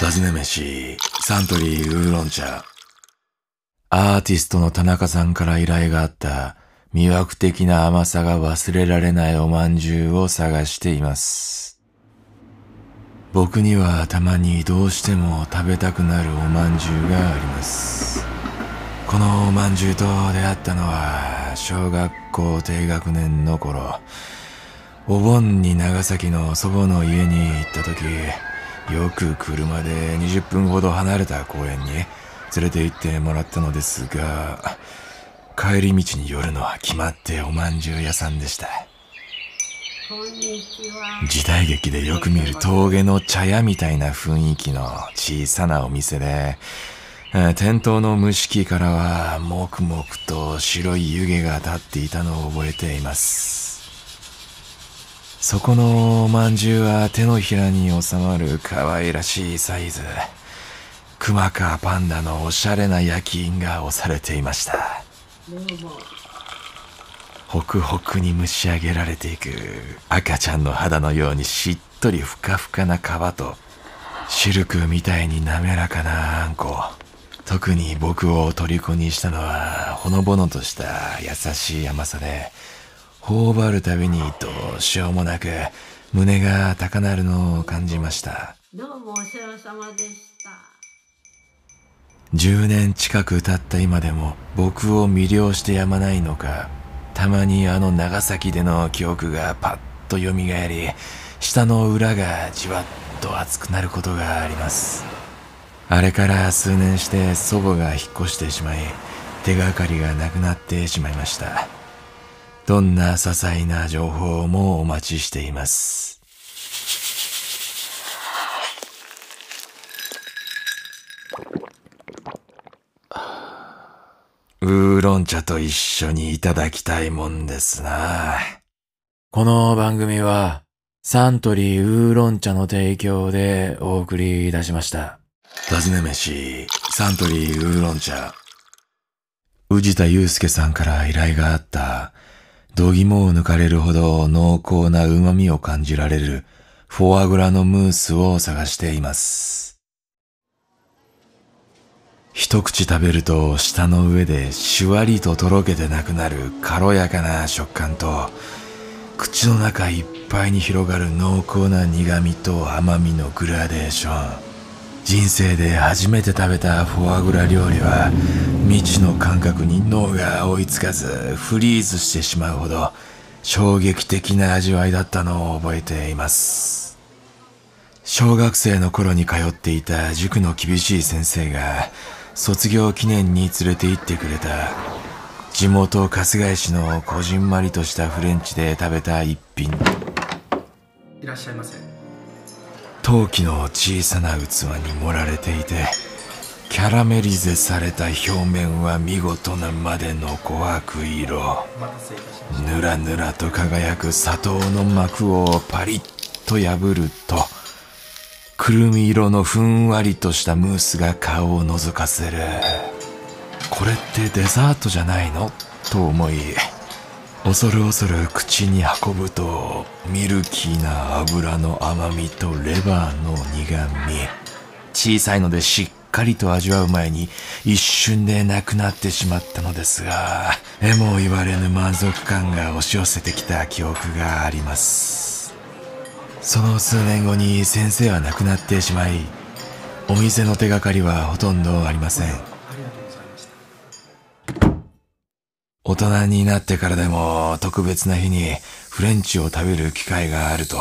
尋ね飯、サントリーウーロン茶。アーティストの田中さんから依頼があった魅惑的な甘さが忘れられないおまんじゅうを探しています。僕にはたまにどうしても食べたくなるおまんじゅうがあります。このおまんじゅうと出会ったのは小学校低学年の頃、お盆に長崎の祖母の家に行った時、よく車で20分ほど離れた公園に連れて行ってもらったのですが、帰り道に寄るのは決まっておまんじゅう屋さんでした。時代劇でよく見る峠の茶屋みたいな雰囲気の小さなお店で、店頭の蒸し器からは黙々と白い湯気が立っていたのを覚えています。そこのおまんじゅうは手のひらに収まる可愛らしいサイズ。熊かパンダのおしゃれな焼き印が押されていました。ホクホクに蒸し上げられていく赤ちゃんの肌のようにしっとりふかふかな皮とシルクみたいに滑らかなあんこ。特に僕を虜にしたのはほのぼのとした優しい甘さで頬張るたびにどうしようもなく胸が高鳴るのを感じました。どうもお世話様でした。10年近く経った今でも僕を魅了してやまないのかたまにあの長崎での記憶がパッと蘇り舌の裏がじわっと熱くなることがあります。あれから数年して祖母が引っ越してしまい手がかりがなくなってしまいましたどんな些細な情報もお待ちしています。ウーロン茶と一緒にいただきたいもんですな。この番組はサントリーウーロン茶の提供でお送りいたしました。尋ね飯、サントリーウーロン茶。宇治田祐介さんから依頼があった度肝を抜かれるほど濃厚な旨味を感じられるフォアグラのムースを探しています。一口食べると舌の上でシュワリととろけてなくなる軽やかな食感と口の中いっぱいに広がる濃厚な苦味と甘みのグラデーション。人生で初めて食べたフォアグラ料理は未知の感覚に脳が追いつかずフリーズしてしまうほど衝撃的な味わいだったのを覚えています。小学生の頃に通っていた塾の厳しい先生が卒業記念に連れて行ってくれた地元春日井市のこじんまりとしたフレンチで食べた一品。いらっしゃいませ。陶器の小さな器に盛られていてキャラメリゼされた表面は見事なまでの琥珀色。ぬらぬらと輝く砂糖の膜をパリッと破るとくるみ色のふんわりとしたムースが顔を覗かせる。これってデザートじゃないの？と思い恐る恐る口に運ぶとミルキーな油の甘みとレバーの苦み小さいのでしっかりと味わう前に一瞬でなくなってしまったのですがえも言われぬ満足感が押し寄せてきた記憶があります。その数年後に先生は亡くなってしまいお店の手がかりはほとんどありません。大人になってからでも特別な日にフレンチを食べる機会があると、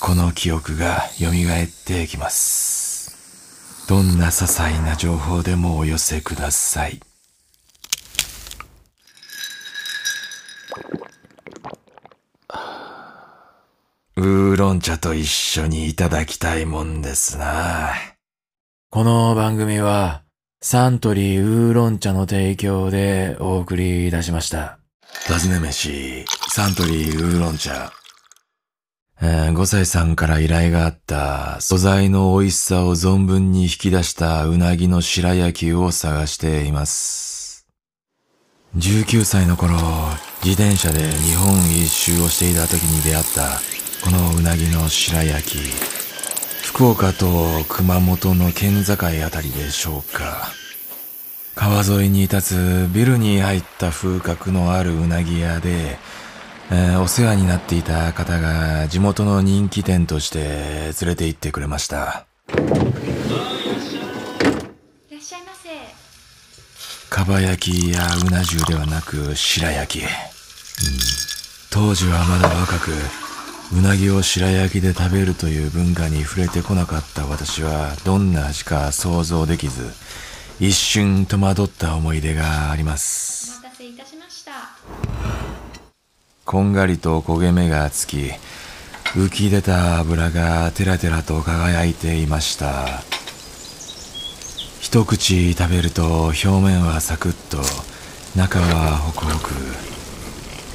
この記憶が蘇ってきます。どんな些細な情報でもお寄せください。ウーロン茶と一緒にいただきたいもんですな。この番組は、サントリーウーロン茶の提供でお送りいたしました。尋ね飯、サントリーウーロン茶。えー、5歳さんから依頼があった素材の美味しさを存分に引き出したうなぎの白焼きを探しています。19歳の頃、自転車で日本一周をしていた時に出会ったこのうなぎの白焼き。福福岡と熊本の県境あたりでしょうか。川沿いに立つビルに入った風格のあるうなぎ屋で、えー、お世話になっていた方が地元の人気店として連れて行ってくれました。いらっしゃいませ。かば焼きやうな重ではなく白焼き。うん、当時はまだ若く、うなぎを白焼きで食べるという文化に触れてこなかった私はどんな味か想像できず一瞬戸惑った思い出があります。お待たせいたしました。こんがりと焦げ目がつき浮き出た油がテラテラと輝いていました。一口食べると表面はサクッと中はホクホク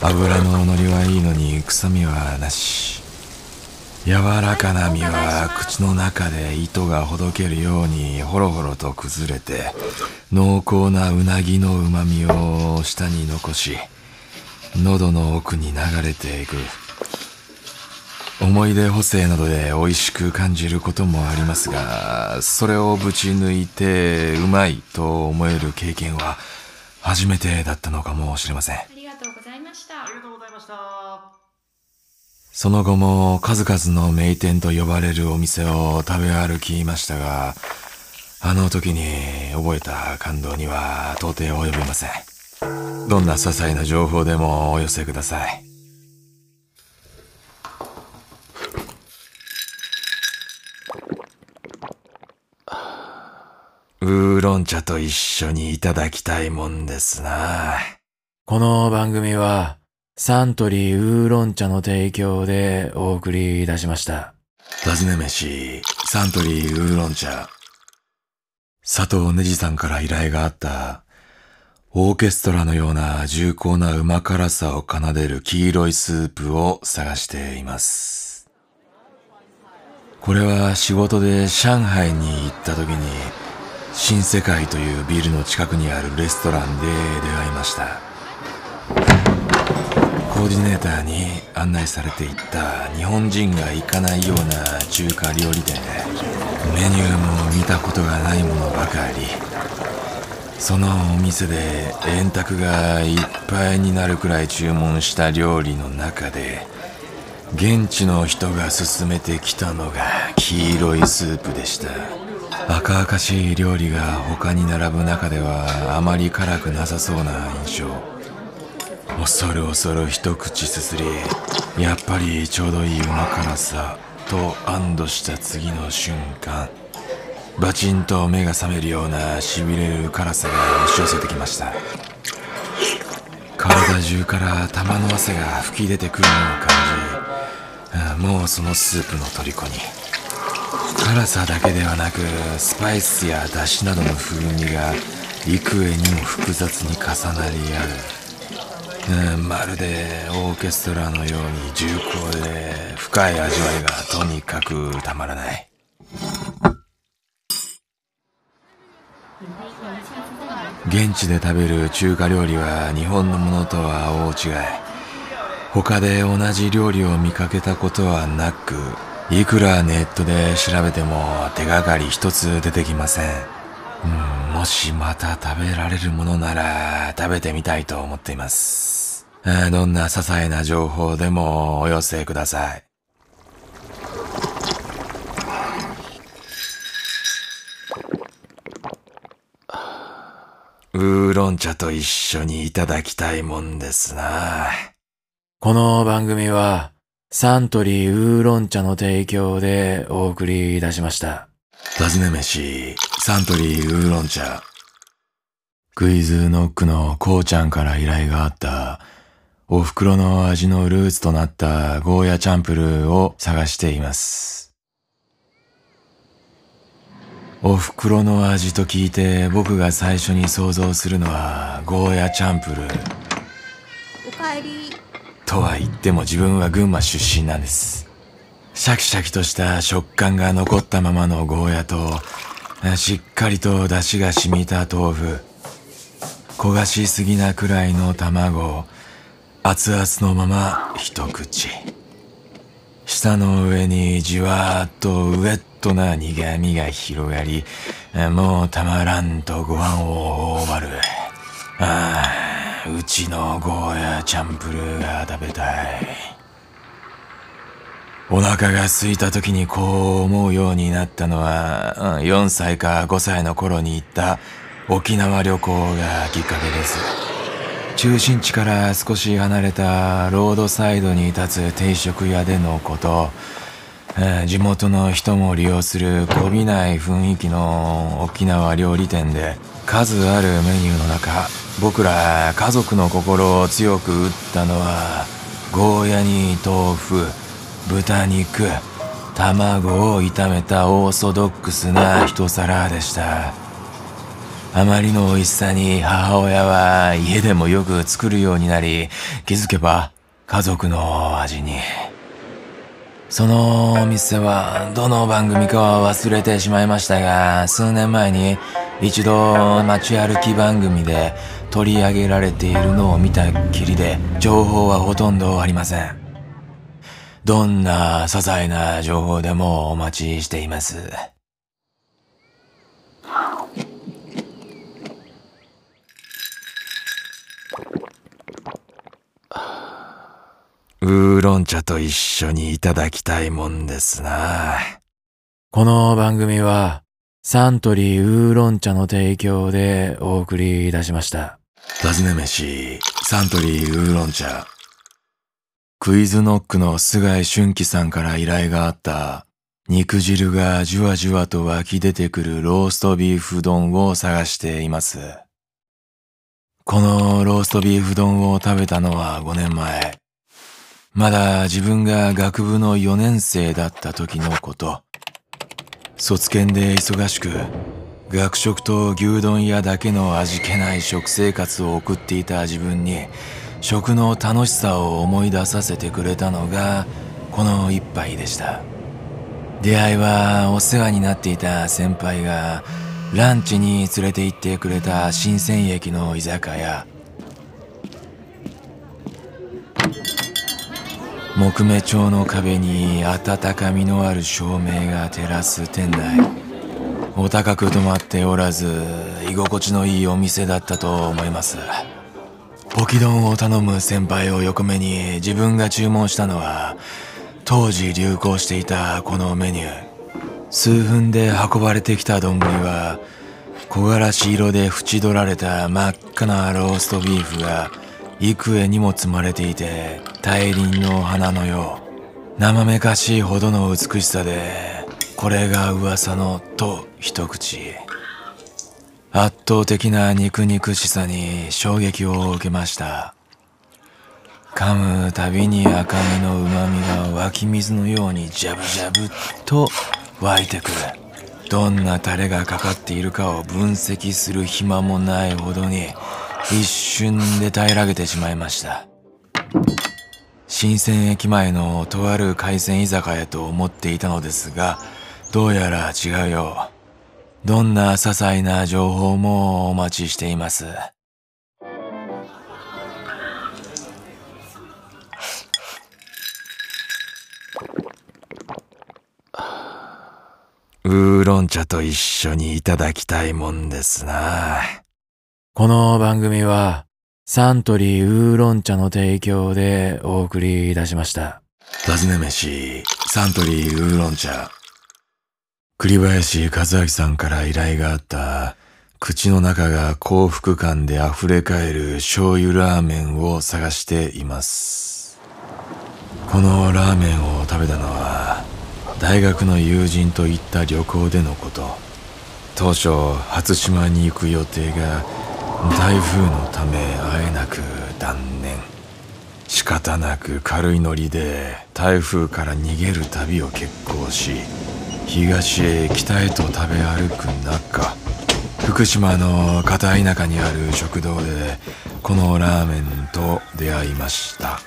油の乗りはいいのに臭みはなし。柔らかな身は口の中で糸がほどけるようにほろほろと崩れて濃厚なうなぎのうまみを下に残し喉の奥に流れていく。思い出補正などで美味しく感じることもありますがそれをぶち抜いてうまいと思える経験は初めてだったのかもしれません。その後も数々の名店と呼ばれるお店を食べ歩きましたが、あの時に覚えた感動には到底及びません。どんな些細な情報でもお寄せください。ウーロン茶と一緒にいただきたいもんですな。この番組はサントリーウーロン茶の提供でお送りいたしました。尋ね飯、サントリーウーロン茶。佐藤ねじさんから依頼があった、オーケストラのような重厚な旨辛さを奏でる黄色いスープを探しています。これは仕事で上海に行った時に、新世界というビルの近くにあるレストランで出会いました。コーディネーターに案内されていった日本人が行かないような中華料理店でメニューも見たことがないものばかり。そのお店で円卓がいっぱいになるくらい注文した料理の中で現地の人が勧めてきたのが黄色いスープでした。赤々しい料理が他に並ぶ中ではあまり辛くなさそうな印象。恐る恐る一口すすりやっぱりちょうどいいうま辛さと安堵した次の瞬間。バチンと目が覚めるようなしびれる辛さが押し寄せてきました。体中から玉の汗が噴き出てくるのを感じもうそのスープの虜に。辛さだけではなくスパイスや出汁などの風味が幾重にも複雑に重なり合う。うんまるでオーケストラのように重厚で深い味わいがとにかくたまらない。現地で食べる中華料理は日本のものとは大違い。他で同じ料理を見かけたことはなくいくらネットで調べても手がかり一つ出てきません。うんもしまた食べられるものなら食べてみたいと思っていますどんな些細な情報でもお寄せください。ウーロン茶と一緒にいただきたいもんですな。この番組はサントリーウーロン茶の提供でお送りいたしました。尋ね飯、サントリーウーロン茶。クイズノックのこうちゃんから依頼があったお袋の味のルーツとなったゴーヤチャンプルーを探しています。お袋の味と聞いて僕が最初に想像するのはゴーヤチャンプルー。おかえり。とは言っても自分は群馬出身なんです。シャキシャキとした食感が残ったままのゴーヤと、しっかりと出汁が染みた豆腐、焦がしすぎなくらいの卵を、熱々のまま一口舌の上にじわーっとウエッとな苦みが広がり、もうたまらんとご飯を頬張る。ああ、うちのゴーヤチャンプルーが食べたい。お腹が空いた時にこう思うようになったのは、4歳か5歳の頃に行った沖縄旅行がきっかけです。中心地から少し離れたロードサイドに立つ定食屋でのこと、地元の人も利用するこびない雰囲気の沖縄料理店で数あるメニューの中僕ら家族の心を強く打ったのはゴーヤに豆腐豚肉卵を炒めたオーソドックスな一皿でした。あまりの美味しさに母親は家でもよく作るようになり気づけば家族の味に。そのお店はどの番組かは忘れてしまいましたが数年前に一度街歩き番組で取り上げられているのを見たきりで情報はほとんどありません。どんな些細な情報でもお待ちしています。ウーロン茶と一緒にいただきたいもんですな。この番組はサントリーウーロン茶の提供でお送りいたしました。尋ね飯、サントリーウーロン茶。クイズノックの菅井俊樹さんから依頼があった肉汁がじわじわと湧き出てくるローストビーフ丼を探しています。このローストビーフ丼を食べたのは5年前。まだ自分が学部の4年生だった時のこと。卒検で忙しく、学食と牛丼屋だけの味気ない食生活を送っていた自分に、食の楽しさを思い出させてくれたのがこの一杯でした。出会いはお世話になっていた先輩がランチに連れて行ってくれた新鮮駅の居酒屋。木目調の壁に温かみのある照明が照らす店内。お高く泊まっておらず居心地のいいお店だったと思います。ポキ丼を頼む先輩を横目に自分が注文したのは当時流行していたこのメニュー。数分で運ばれてきた丼は木枯らし色で縁取られた真っ赤なローストビーフが幾重にも積まれていて大輪の花のよう。生めかしいほどの美しさでこれが噂のと一口。圧倒的な肉肉しさに衝撃を受けました。噛むたびに赤身の旨みが湧き水のようにジャブジャブと湧いてくる。どんなタレがかかっているかを分析する暇もないほどに一瞬で平らげてしまいました。新鮮駅前のとある海鮮居酒屋と思っていたのですがどうやら違うよう。どんな些細な情報もお待ちしています。ウーロン茶と一緒にいただきたいもんですな。この番組はサントリーウーロン茶の提供でお送りいたしました。尋ね飯、サントリーウーロン茶。栗林和明さんから依頼があった口の中が幸福感で溢れ返る醤油ラーメンを探しています。このラーメンを食べたのは大学の友人と行った旅行でのこと。当初初島に行く予定が台風のため会えなく断念。仕方なく軽いノリで台風から逃げる旅を決行し東へ北へと食べ歩く中福島の片田舎にある食堂でこのラーメンと出会いました。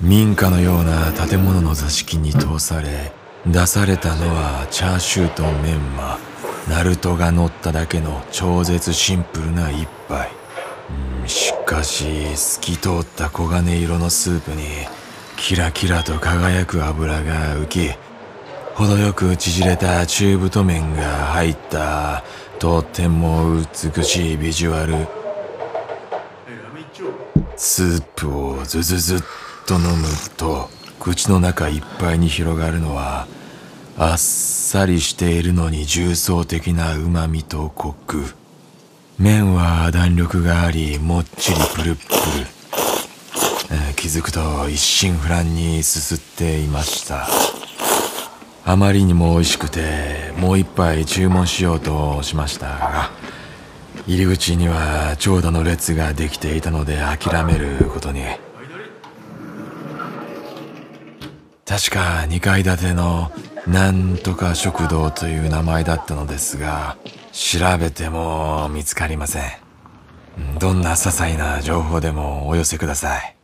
民家のような建物の座敷に通され出されたのはチャーシューとメンマ。ナルトが乗っただけの超絶シンプルな一杯。しかし透き通った黄金色のスープにキラキラと輝く油が浮き程よく縮れた中太麺が入ったとても美しいビジュアル。スープをズズズっと飲むと口の中いっぱいに広がるのはあっさりしているのに重層的な旨味とコク。麺は弾力がありもっちりプルプル、気づくと一心不乱にすすっていました。あまりにも美味しくてもう一杯注文しようとしました。が入り口には長蛇の列ができていたので諦めることに。確か2階建てのなんとか食堂という名前だったのですが調べても見つかりません。どんな些細な情報でもお寄せください。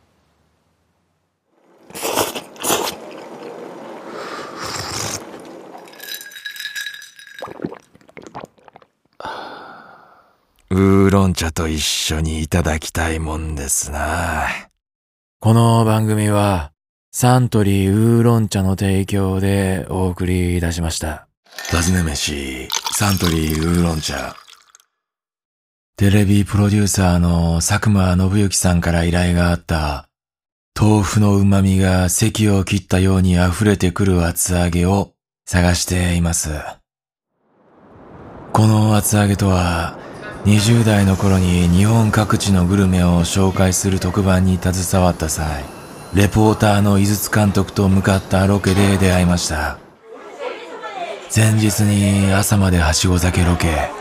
ウーロン茶と一緒にいただきたいもんですな。この番組はサントリーウーロン茶の提供でお送りいたしました。尋ね飯、サントリーウーロン茶。テレビプロデューサーの佐久間信之さんから依頼があった、豆腐の旨味が咳を切ったように溢れてくる厚揚げを探しています。この厚揚げとは、20代の頃に日本各地のグルメを紹介する特番に携わった際、レポーターの井筒監督と向かったロケで出会いました。前日に朝まではしご酒ロケ、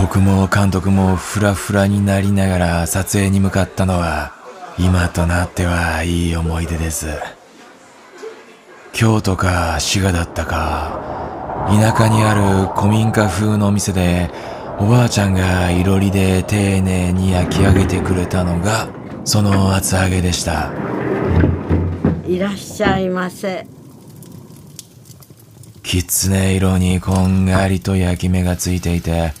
僕も監督もフラフラになりながら撮影に向かったのは、今となってはいい思い出です。京都か滋賀だったか、田舎にある古民家風のお店でおばあちゃんがいろりで丁寧に焼き上げてくれたのがその厚揚げでした。いらっしゃいませ。きつね色にこんがりと焼き目がついていて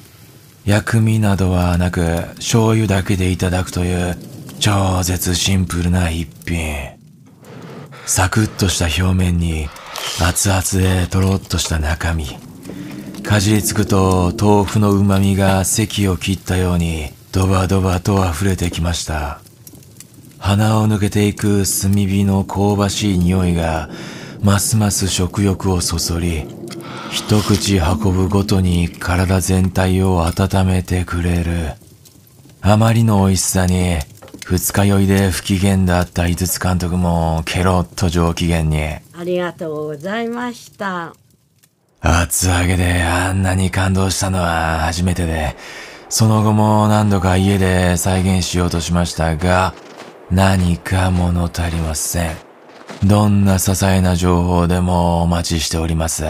薬味などはなく醤油だけでいただくという超絶シンプルな一品。サクッとした表面に熱々でとろっとした中身かじりつくと豆腐の旨味が咳を切ったようにドバドバと溢れてきました。鼻を抜けていく炭火の香ばしい匂いがますます食欲をそそり、一口運ぶごとに体全体を温めてくれる。あまりの美味しさに二日酔いで不機嫌だった井筒監督もケロッと上機嫌に。ありがとうございました。厚揚げであんなに感動したのは初めてで、その後も何度か家で再現しようとしましたが、何か物足りません。どんな些細な情報でもお待ちしております。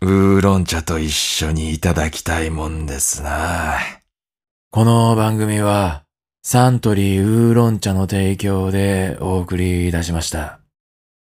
ウーロン茶と一緒にいただきたいもんですな。この番組はサントリーウーロン茶の提供でお送りいたしました。